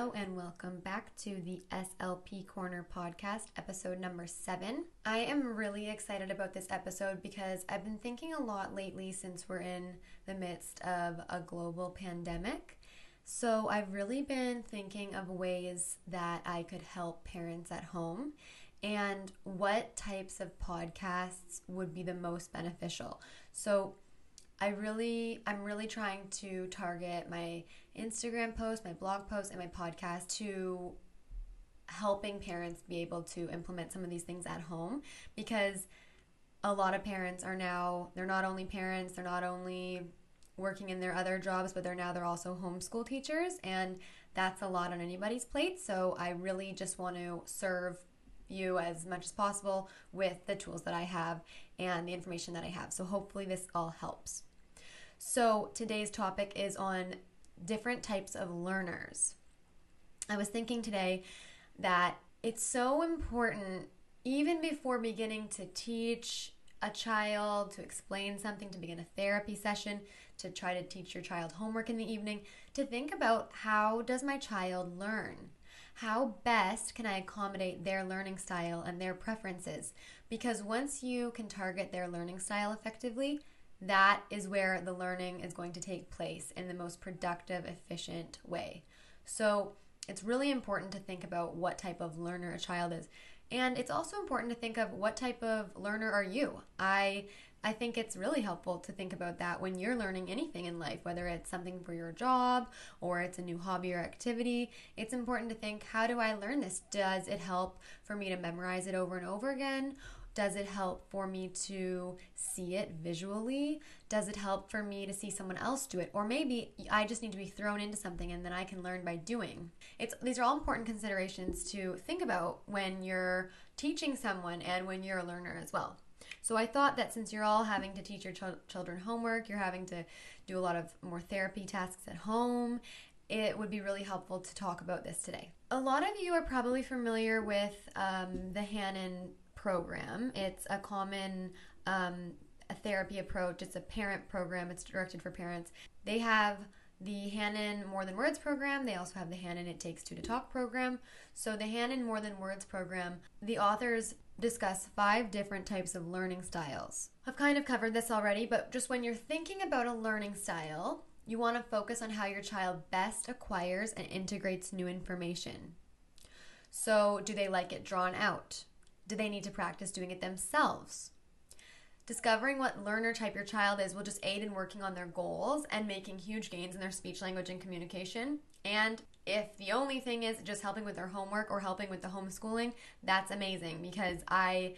And welcome back to the SLP Corner podcast, episode number seven. I am really excited about this episode because I've been thinking a lot lately since we're in the midst of a global pandemic. So, I've really been thinking of ways that I could help parents at home and what types of podcasts would be the most beneficial. So, I really, I'm really trying to target my Instagram post, my blog post, and my podcast to helping parents be able to implement some of these things at home because a lot of parents are now, they're not only parents, they're not only working in their other jobs, but they're now they're also homeschool teachers, and that's a lot on anybody's plate. So I really just want to serve you as much as possible with the tools that I have and the information that I have. So hopefully this all helps. So, today's topic is on different types of learners. I was thinking today that it's so important, even before beginning to teach a child, to explain something, to begin a therapy session, to try to teach your child homework in the evening, to think about how does my child learn? How best can I accommodate their learning style and their preferences? Because once you can target their learning style effectively, that is where the learning is going to take place in the most productive, efficient way. So it's really important to think about what type of learner a child is. And it's also important to think of what type of learner are you? I I think it's really helpful to think about that when you're learning anything in life, whether it's something for your job or it's a new hobby or activity. It's important to think, how do I learn this? Does it help for me to memorize it over and over again? Does it help for me to see it visually? Does it help for me to see someone else do it? Or maybe I just need to be thrown into something and then I can learn by doing. It's these are all important considerations to think about when you're teaching someone and when you're a learner as well. So I thought that since you're all having to teach your ch- children homework, you're having to do a lot of more therapy tasks at home, it would be really helpful to talk about this today. A lot of you are probably familiar with um, the Hanen program. It's a common um, a therapy approach. It's a parent program. It's directed for parents. They have the Hanen More Than Words program. They also have the Hanen It Takes Two to Talk program. So, the Hanen More Than Words program, the authors discuss five different types of learning styles. I've kind of covered this already, but just when you're thinking about a learning style, you want to focus on how your child best acquires and integrates new information. So, do they like it drawn out? Do they need to practice doing it themselves? Discovering what learner type your child is will just aid in working on their goals and making huge gains in their speech, language, and communication. And if the only thing is just helping with their homework or helping with the homeschooling, that's amazing because I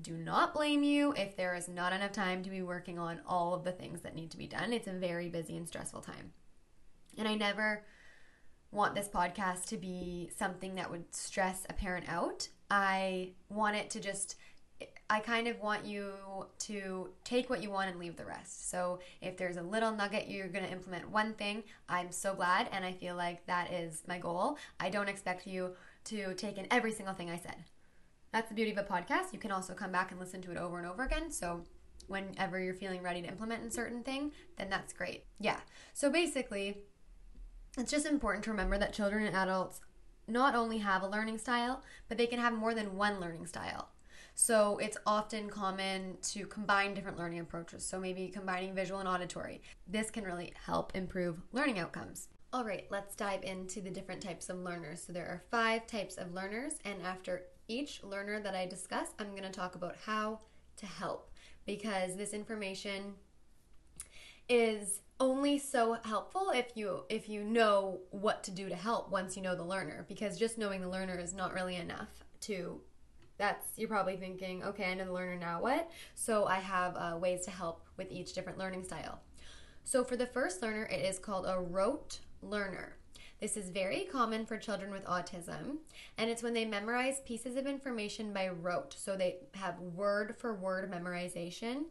do not blame you if there is not enough time to be working on all of the things that need to be done. It's a very busy and stressful time. And I never want this podcast to be something that would stress a parent out. I want it to just I kind of want you to take what you want and leave the rest. So if there's a little nugget you're going to implement one thing, I'm so glad and I feel like that is my goal. I don't expect you to take in every single thing I said. That's the beauty of a podcast. You can also come back and listen to it over and over again. So whenever you're feeling ready to implement a certain thing, then that's great. Yeah. So basically, it's just important to remember that children and adults not only have a learning style, but they can have more than one learning style. So it's often common to combine different learning approaches. So maybe combining visual and auditory. This can really help improve learning outcomes. All right, let's dive into the different types of learners. So there are five types of learners, and after each learner that I discuss, I'm going to talk about how to help because this information is only so helpful if you if you know what to do to help once you know the learner because just knowing the learner is not really enough to that's you're probably thinking okay i know the learner now what? So i have uh, ways to help with each different learning style. So for the first learner it is called a rote learner. This is very common for children with autism, and it's when they memorize pieces of information by rote. So they have word for word memorization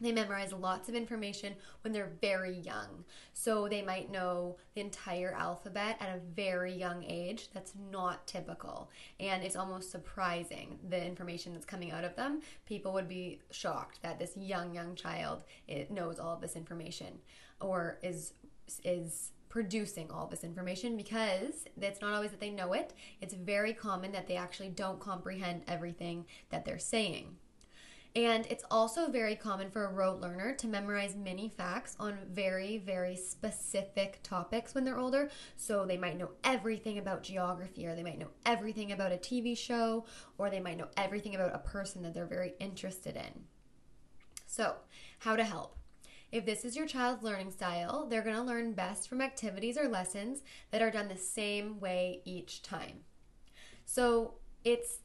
they memorize lots of information when they're very young. So they might know the entire alphabet at a very young age. That's not typical. And it's almost surprising the information that's coming out of them. People would be shocked that this young, young child knows all of this information or is is producing all this information because it's not always that they know it. It's very common that they actually don't comprehend everything that they're saying. And it's also very common for a rote learner to memorize many facts on very, very specific topics when they're older. So they might know everything about geography, or they might know everything about a TV show, or they might know everything about a person that they're very interested in. So, how to help? If this is your child's learning style, they're going to learn best from activities or lessons that are done the same way each time. So, it's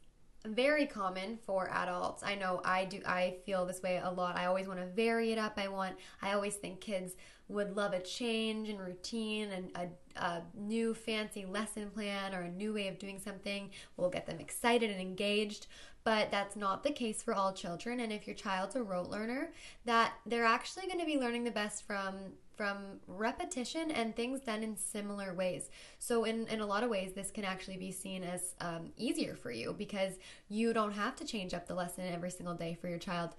very common for adults. I know I do I feel this way a lot. I always want to vary it up. I want I always think kids would love a change in routine and a, a new fancy lesson plan or a new way of doing something will get them excited and engaged but that's not the case for all children and if your child's a rote learner that they're actually going to be learning the best from from repetition and things done in similar ways. So in, in a lot of ways this can actually be seen as um, easier for you because you don't have to change up the lesson every single day for your child.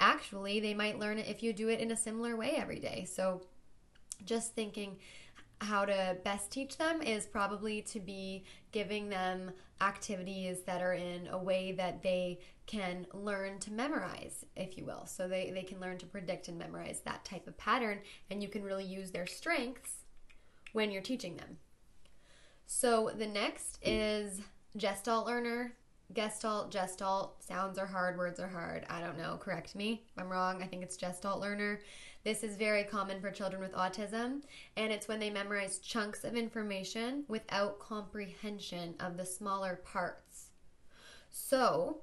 Actually they might learn it if you do it in a similar way every day. So just thinking how to best teach them is probably to be giving them activities that are in a way that they can learn to memorize, if you will. So they, they can learn to predict and memorize that type of pattern, and you can really use their strengths when you're teaching them. So the next is Gestalt learner. Gestalt, Gestalt, sounds are hard, words are hard. I don't know. Correct me if I'm wrong. I think it's Gestalt learner. This is very common for children with autism, and it's when they memorize chunks of information without comprehension of the smaller parts. So,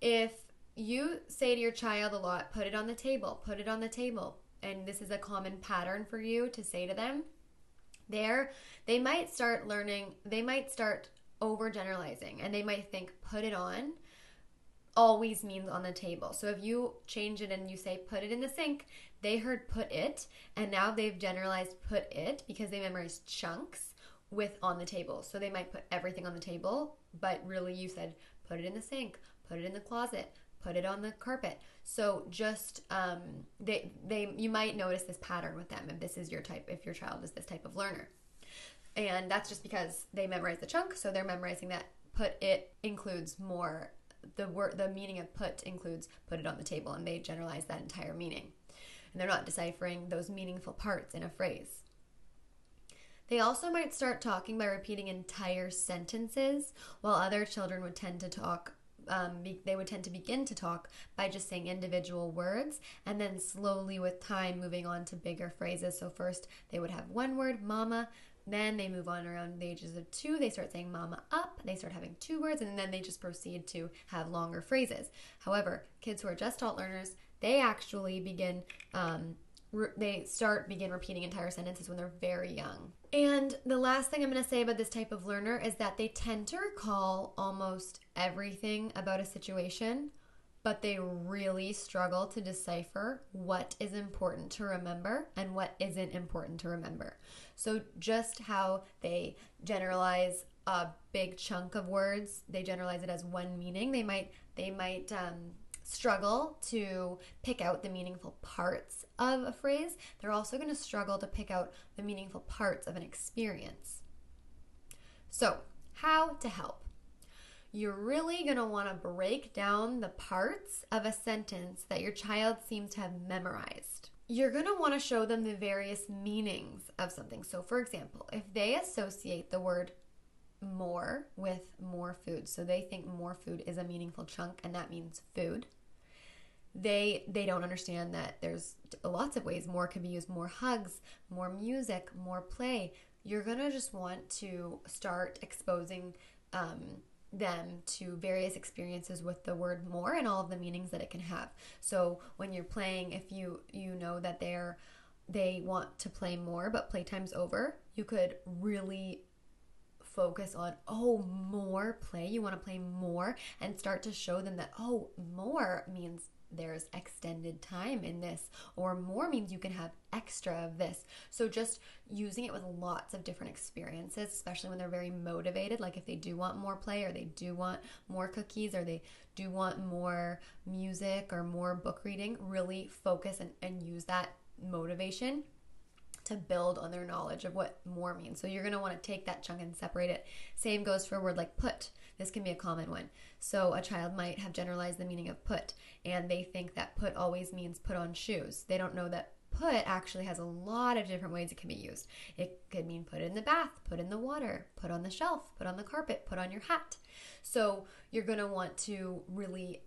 if you say to your child a lot, put it on the table, put it on the table, and this is a common pattern for you to say to them, there they might start learning, they might start overgeneralizing, and they might think, put it on always means on the table. So if you change it and you say put it in the sink, they heard put it and now they've generalized put it because they memorized chunks with on the table. So they might put everything on the table, but really you said put it in the sink, put it in the closet, put it on the carpet. So just um, they they you might notice this pattern with them if this is your type if your child is this type of learner. And that's just because they memorize the chunk, so they're memorizing that put it includes more the word the meaning of put includes put it on the table and they generalize that entire meaning. And they're not deciphering those meaningful parts in a phrase. They also might start talking by repeating entire sentences while other children would tend to talk um, they would tend to begin to talk by just saying individual words and then slowly with time moving on to bigger phrases. So first they would have one word mama then they move on around the ages of two. They start saying mama up. They start having two words, and then they just proceed to have longer phrases. However, kids who are Gestalt learners, they actually begin, um, re- they start begin repeating entire sentences when they're very young. And the last thing I'm going to say about this type of learner is that they tend to recall almost everything about a situation but they really struggle to decipher what is important to remember and what isn't important to remember. So, just how they generalize a big chunk of words, they generalize it as one meaning. They might they might um, struggle to pick out the meaningful parts of a phrase. They're also going to struggle to pick out the meaningful parts of an experience. So, how to help? You're really going to want to break down the parts of a sentence that your child seems to have memorized. You're going to want to show them the various meanings of something. So, for example, if they associate the word more with more food, so they think more food is a meaningful chunk and that means food. They they don't understand that there's lots of ways more can be used, more hugs, more music, more play. You're going to just want to start exposing um, them to various experiences with the word more and all of the meanings that it can have. So when you're playing, if you you know that they're they want to play more but playtime's over, you could really focus on oh more play you want to play more and start to show them that oh more means there's extended time in this, or more means you can have extra of this. So, just using it with lots of different experiences, especially when they're very motivated, like if they do want more play, or they do want more cookies, or they do want more music or more book reading, really focus and, and use that motivation to build on their knowledge of what more means. So you're want to take that chunk and separate it. Same goes for a word like put. This can be a common one. So a child might have generalized the meaning of put and they think that put always means put on shoes. They don't know that put actually has a lot of different ways it can be used. It could mean put in the bath, put in the water, put on the shelf, put on the carpet, put on your hat. So you're going to want to really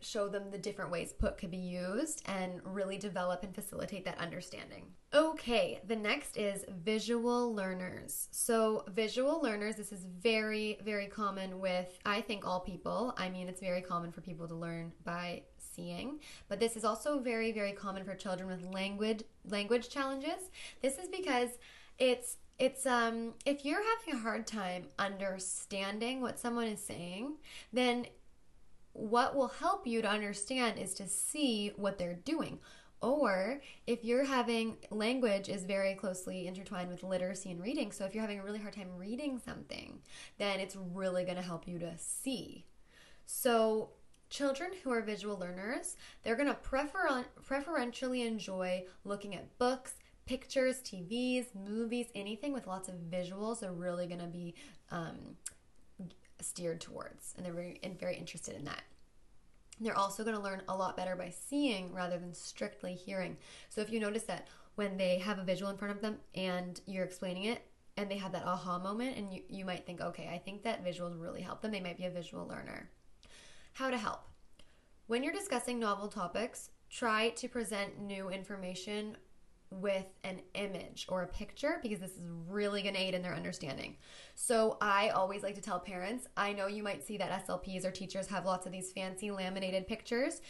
show them the different ways put could be used and really develop and facilitate that understanding. Okay, the next is visual learners. So, visual learners, this is very, very common with, I think, all people. I mean, it's very common for people to learn by seeing, but this is also very, very common for children with language language challenges. This is because it's it's um if you're having a hard time understanding what someone is saying, then what will help you to understand is to see what they're doing. Or if you're having language is very closely intertwined with literacy and reading. So if you're having a really hard time reading something, then it's really going to help you to see. So children who are visual learners, they're going to prefer- preferentially enjoy looking at books, pictures, TVs, movies, anything with lots of visuals. They're really going to be um, steered towards, and they're very, and very interested in that. They're also going to learn a lot better by seeing rather than strictly hearing. So if you notice that when they have a visual in front of them and you're explaining it, and they have that aha moment, and you, you might think, okay, I think that visuals really help them. They might be a visual learner. How to help. When you're discussing novel topics, try to present new information with an image or a picture because this is really going to aid in their understanding. So I always like to tell parents, I know you might see that SLPs or teachers have lots of these fancy laminated pictures.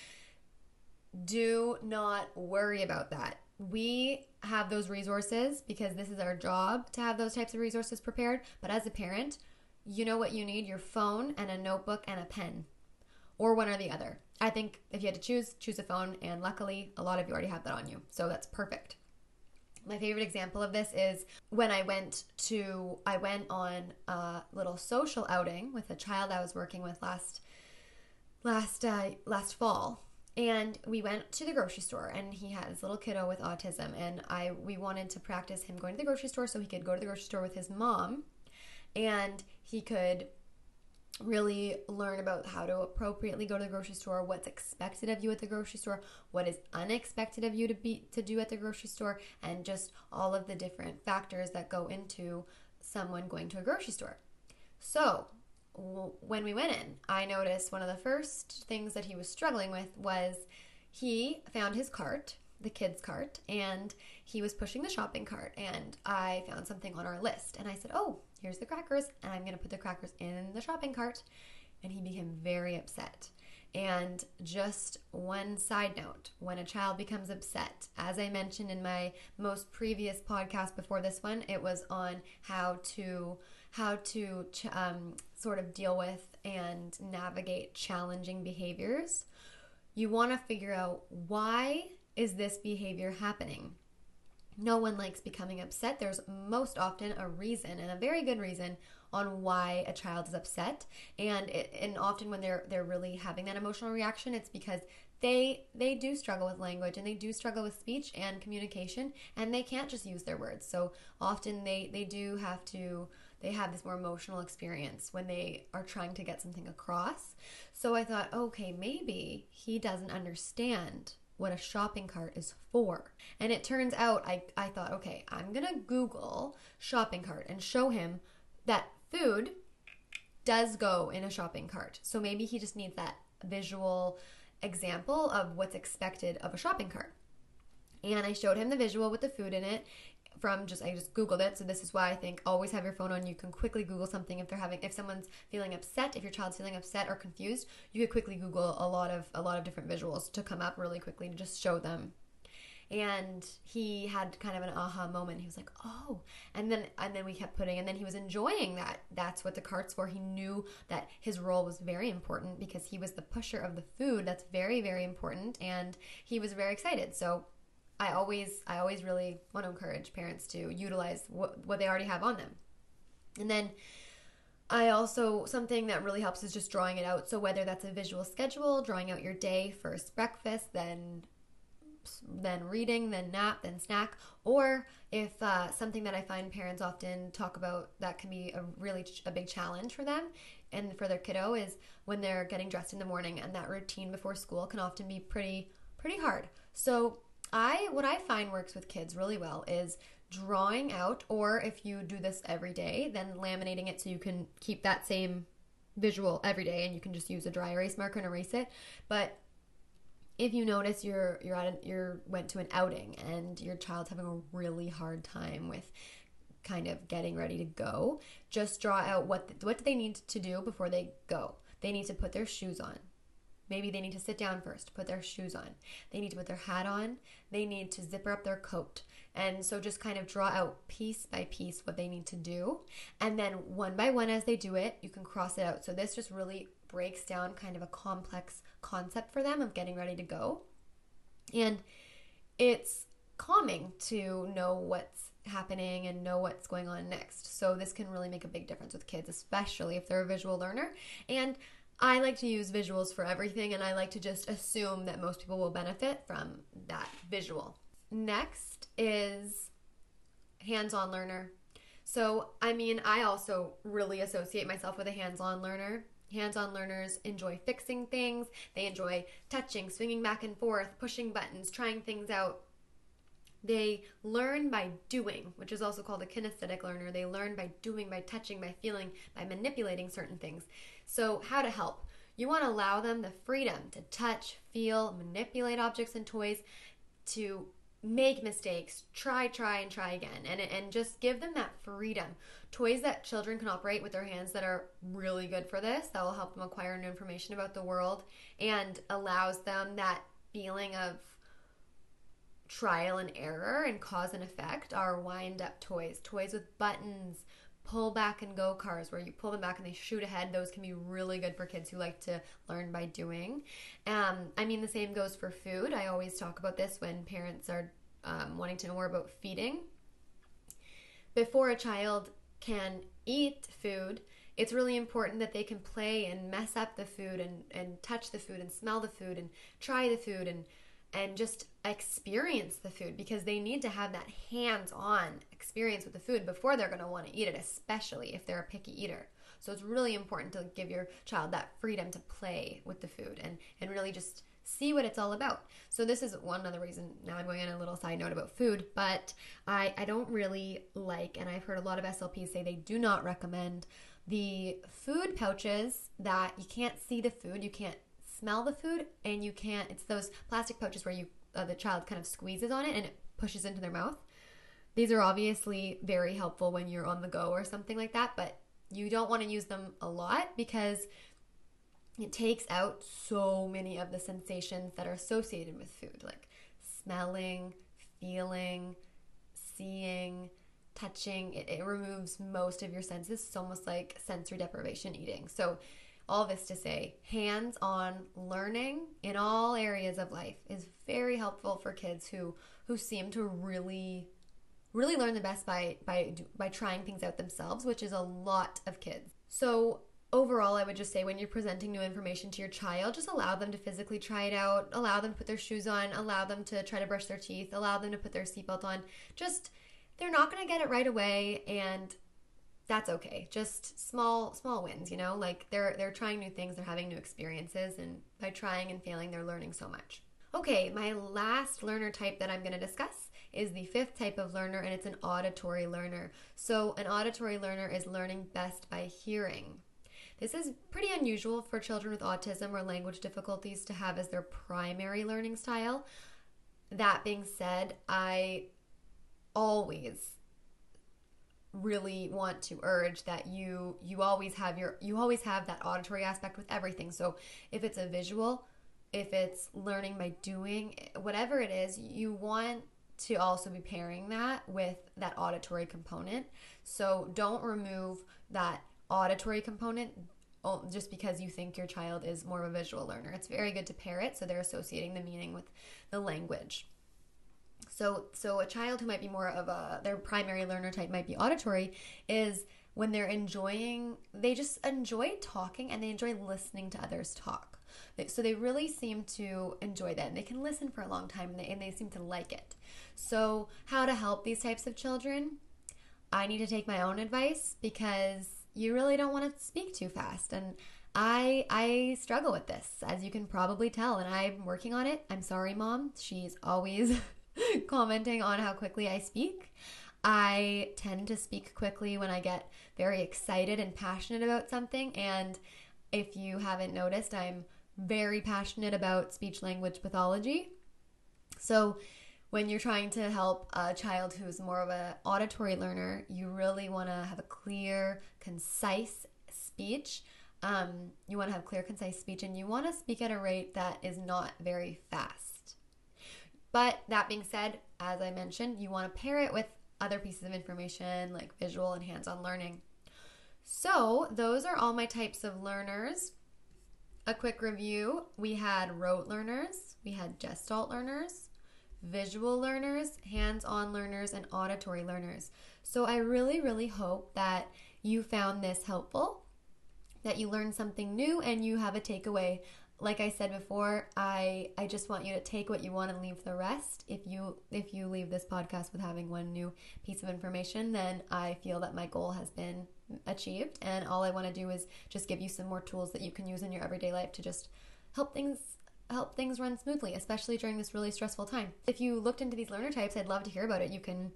Do not worry about that. We have those resources because this is our job to have those types of resources prepared. But as a parent, you know what you need your phone and a notebook and a pen, or one or the other. I think if you had to choose, choose a phone, and luckily, a lot of you already have that on you. So that's perfect. My favorite example of this is when I went to I went on a little social outing with a child I was working with last last uh, last fall. And we went to the grocery store and he had his little kiddo with autism and I we wanted to practice him going to the grocery store so he could go to the grocery store with his mom and he could really learn about how to appropriately go to the grocery store, what's expected of you at the grocery store, what is unexpected of you to be to do at the grocery store, and just all of the different factors that go into someone going to a grocery store. So, when we went in, I noticed one of the first things that he was struggling with was he found his cart, the kids' cart, and he was pushing the shopping cart. And I found something on our list, and I said, "Oh, here's the crackers, and I'm going to put the crackers in the shopping cart. And he became very upset. And just one side note when a child becomes upset, as I mentioned in my most previous podcast before this one, it was on how to how to um, sort of deal with and navigate challenging behaviors. You want to figure out why is this behavior happening? No one likes becoming upset. There's most often a reason and a very good reason on why a child is upset. And it, and often when they're they're really having that emotional reaction, it's because they they do struggle with language and they do struggle with speech and communication and they can't just use their words. So often they they do have to they have this more emotional experience when they are trying to get something across. So I thought, okay, maybe he doesn't understand what a shopping cart is for. And it turns out I, I thought, okay, I'm gonna Google shopping cart and show him that food does go in a shopping cart. So maybe he just needs that visual example of what's expected of a shopping cart. And I showed him the visual with the food in it from just I just googled it. So this is why I think always have your phone on. You can quickly Google something if they're having if someone's feeling upset, if your child's feeling upset or confused, you could quickly Google a lot of a lot of different visuals to come up really quickly to just show them. And he had kind of an aha moment. He was like, "Oh!" And then and then we kept putting, and then he was enjoying that. That's what the cart's for. He knew that his role was very important because he was the pusher of the food. That's very very important, and he was very excited. So I always I always really want to encourage parents to utilize what what they already have on them. And then I also something that really helps is just drawing it out. So whether that's a visual schedule, drawing out your day, first breakfast, then then reading, then nap, then snack. Or if uh, something that I find parents often talk about that can be a really ch- a big challenge for them and for their kiddo is when they're getting dressed in the morning and that routine before school can often be pretty pretty hard. So I what I find works with kids really well is drawing out or if you do this every day, then laminating it so you can keep that same visual every day and you can just use a dry erase marker and erase it. But if you notice you're you're at a, you're went to an outing and your child's having a really hard time with kind of getting ready to go, just draw out what what do they need to do before they go. They need to put their shoes on. Maybe they need to sit down first, put their shoes on. They need to put their hat on. They need to zipper up their coat. And so just kind of draw out piece by piece what they need to do. And then one by one, as they do it, you can cross it out. So this just really breaks down kind of a complex concept for them of getting ready to go. And it's calming to know what's happening and know what's going on next. So this can really make a big difference with kids, especially if they're a visual learner. And I like to use visuals for everything, and I like to just assume that most people will benefit from that visual. Next is hands on learner. So, I mean, I also really associate myself with a hands on learner. Hands on learners enjoy fixing things, they enjoy touching, swinging back and forth, pushing buttons, trying things out. They learn by doing, which is also called a kinesthetic learner. They learn by doing, by touching, by feeling, by manipulating certain things. So, how to help? You want to allow them the freedom to touch, feel, manipulate objects and toys, to make mistakes, try, try, and try again, and and just give them that freedom. Toys that children can operate with their hands that are really good for this, that will help them acquire new information about the world, and allows them that feeling of trial and error and cause and effect are wind up toys, toys with buttons, pull back and go cars where you pull them back and they shoot ahead. Those can be really good for kids who like to learn by doing. Um, I mean, the same goes for food. I always talk about this when parents are um, wanting to know more about feeding. Before a child can eat food, it's really important that they can play and mess up the food and, and touch the food and smell the food and try the food and and just experience the food because they need to have that hands-on experience with the food before they're going to want to eat it especially if they're a picky eater. So it's really important to give your child that freedom to play with the food and and really just see what it's all about. So this is one other reason now i'm going on a little side note about food but i i don't really like and i've heard a lot of slps say they do not recommend the food pouches that you can't see the food you can't smell the food and you can't it's those plastic pouches where you uh, the child kind of squeezes on it and it pushes into their mouth. These are obviously very helpful when you're on the go or something like that but you don't want to use them a lot because it takes out so many of the sensations that are associated with food like smelling feeling seeing touching. It, it removes most of your senses. It's almost like sensory deprivation eating. So all this to say, hands on learning in all areas of life is very helpful for kids who who seem to really really learn the best by by by trying things out themselves, which is a lot of kids. So overall, I would just say when you're presenting new information to your child, just allow them to physically try it out, allow them to put their shoes on, allow them to try to brush their teeth, allow them to put their seatbelt on. Just they're not going to get it right away and that's okay. Just small small wins, you know? Like they're they're trying new things, they're having new experiences and by trying and failing they're learning so much. Okay, my last learner type that I'm going to discuss is the fifth type of learner and it's an auditory learner. So an auditory learner is learning best by hearing. This is pretty unusual for children with autism or language difficulties to have as their primary learning style. That being said, I always really want to urge that you you always have your you always have that auditory aspect with everything. So if it's a visual if it's learning by doing whatever it is you want to also be pairing that with that auditory component. So don't remove that auditory component oh, just because you think your child is more of a visual learner. It's very good to pair it so they're associating the meaning with the language so, so a child who might be more of a their primary learner type might be auditory is when they're enjoying they just enjoy talking and they enjoy listening to others talk. So they really seem to enjoy that and they can listen for a long time and they, and they seem to like it. So, how to help these types of children? I need to take my own advice because you really don't want to speak too fast and I I struggle with this as you can probably tell and I'm working on it. I'm sorry mom. She's always commenting on how quickly I speak. I tend to speak quickly when I get very excited and passionate about something and if you haven't noticed, I'm very passionate about speech language pathology. So when you're trying to help a child who's more of an auditory learner, you really want to have a clear, concise speech. Um, you want to have clear, concise speech, and you want to speak at a rate that is not very fast. But that being said, as I mentioned, you want to pair it with other pieces of information like visual and hands on learning. So, those are all my types of learners. A quick review we had rote learners, we had gestalt learners, visual learners, hands on learners, and auditory learners. So I really, really hope that you found this helpful, that you learned something new, and you have a takeaway. Like I said before, I I just want you to take what you want and leave the rest. If you if you leave this podcast with having one new piece of information, then I feel that my goal has been achieved and all I want to do is just give you some more tools that you can use in your everyday life to just help things help things run smoothly, especially during this really stressful time. If you looked into these learner types, I'd love to hear about it. You can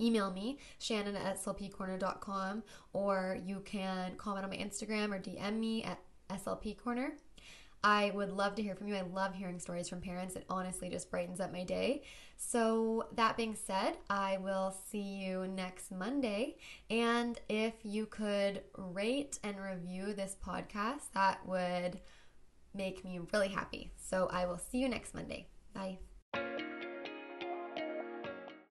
email me, shannon at slpcorner.com, or you can comment on my Instagram or DM me at slpcorner. I would love to hear from you. I love hearing stories from parents. It honestly just brightens up my day. So, that being said, I will see you next Monday. And if you could rate and review this podcast, that would make me really happy. So I will see you next Monday. Bye.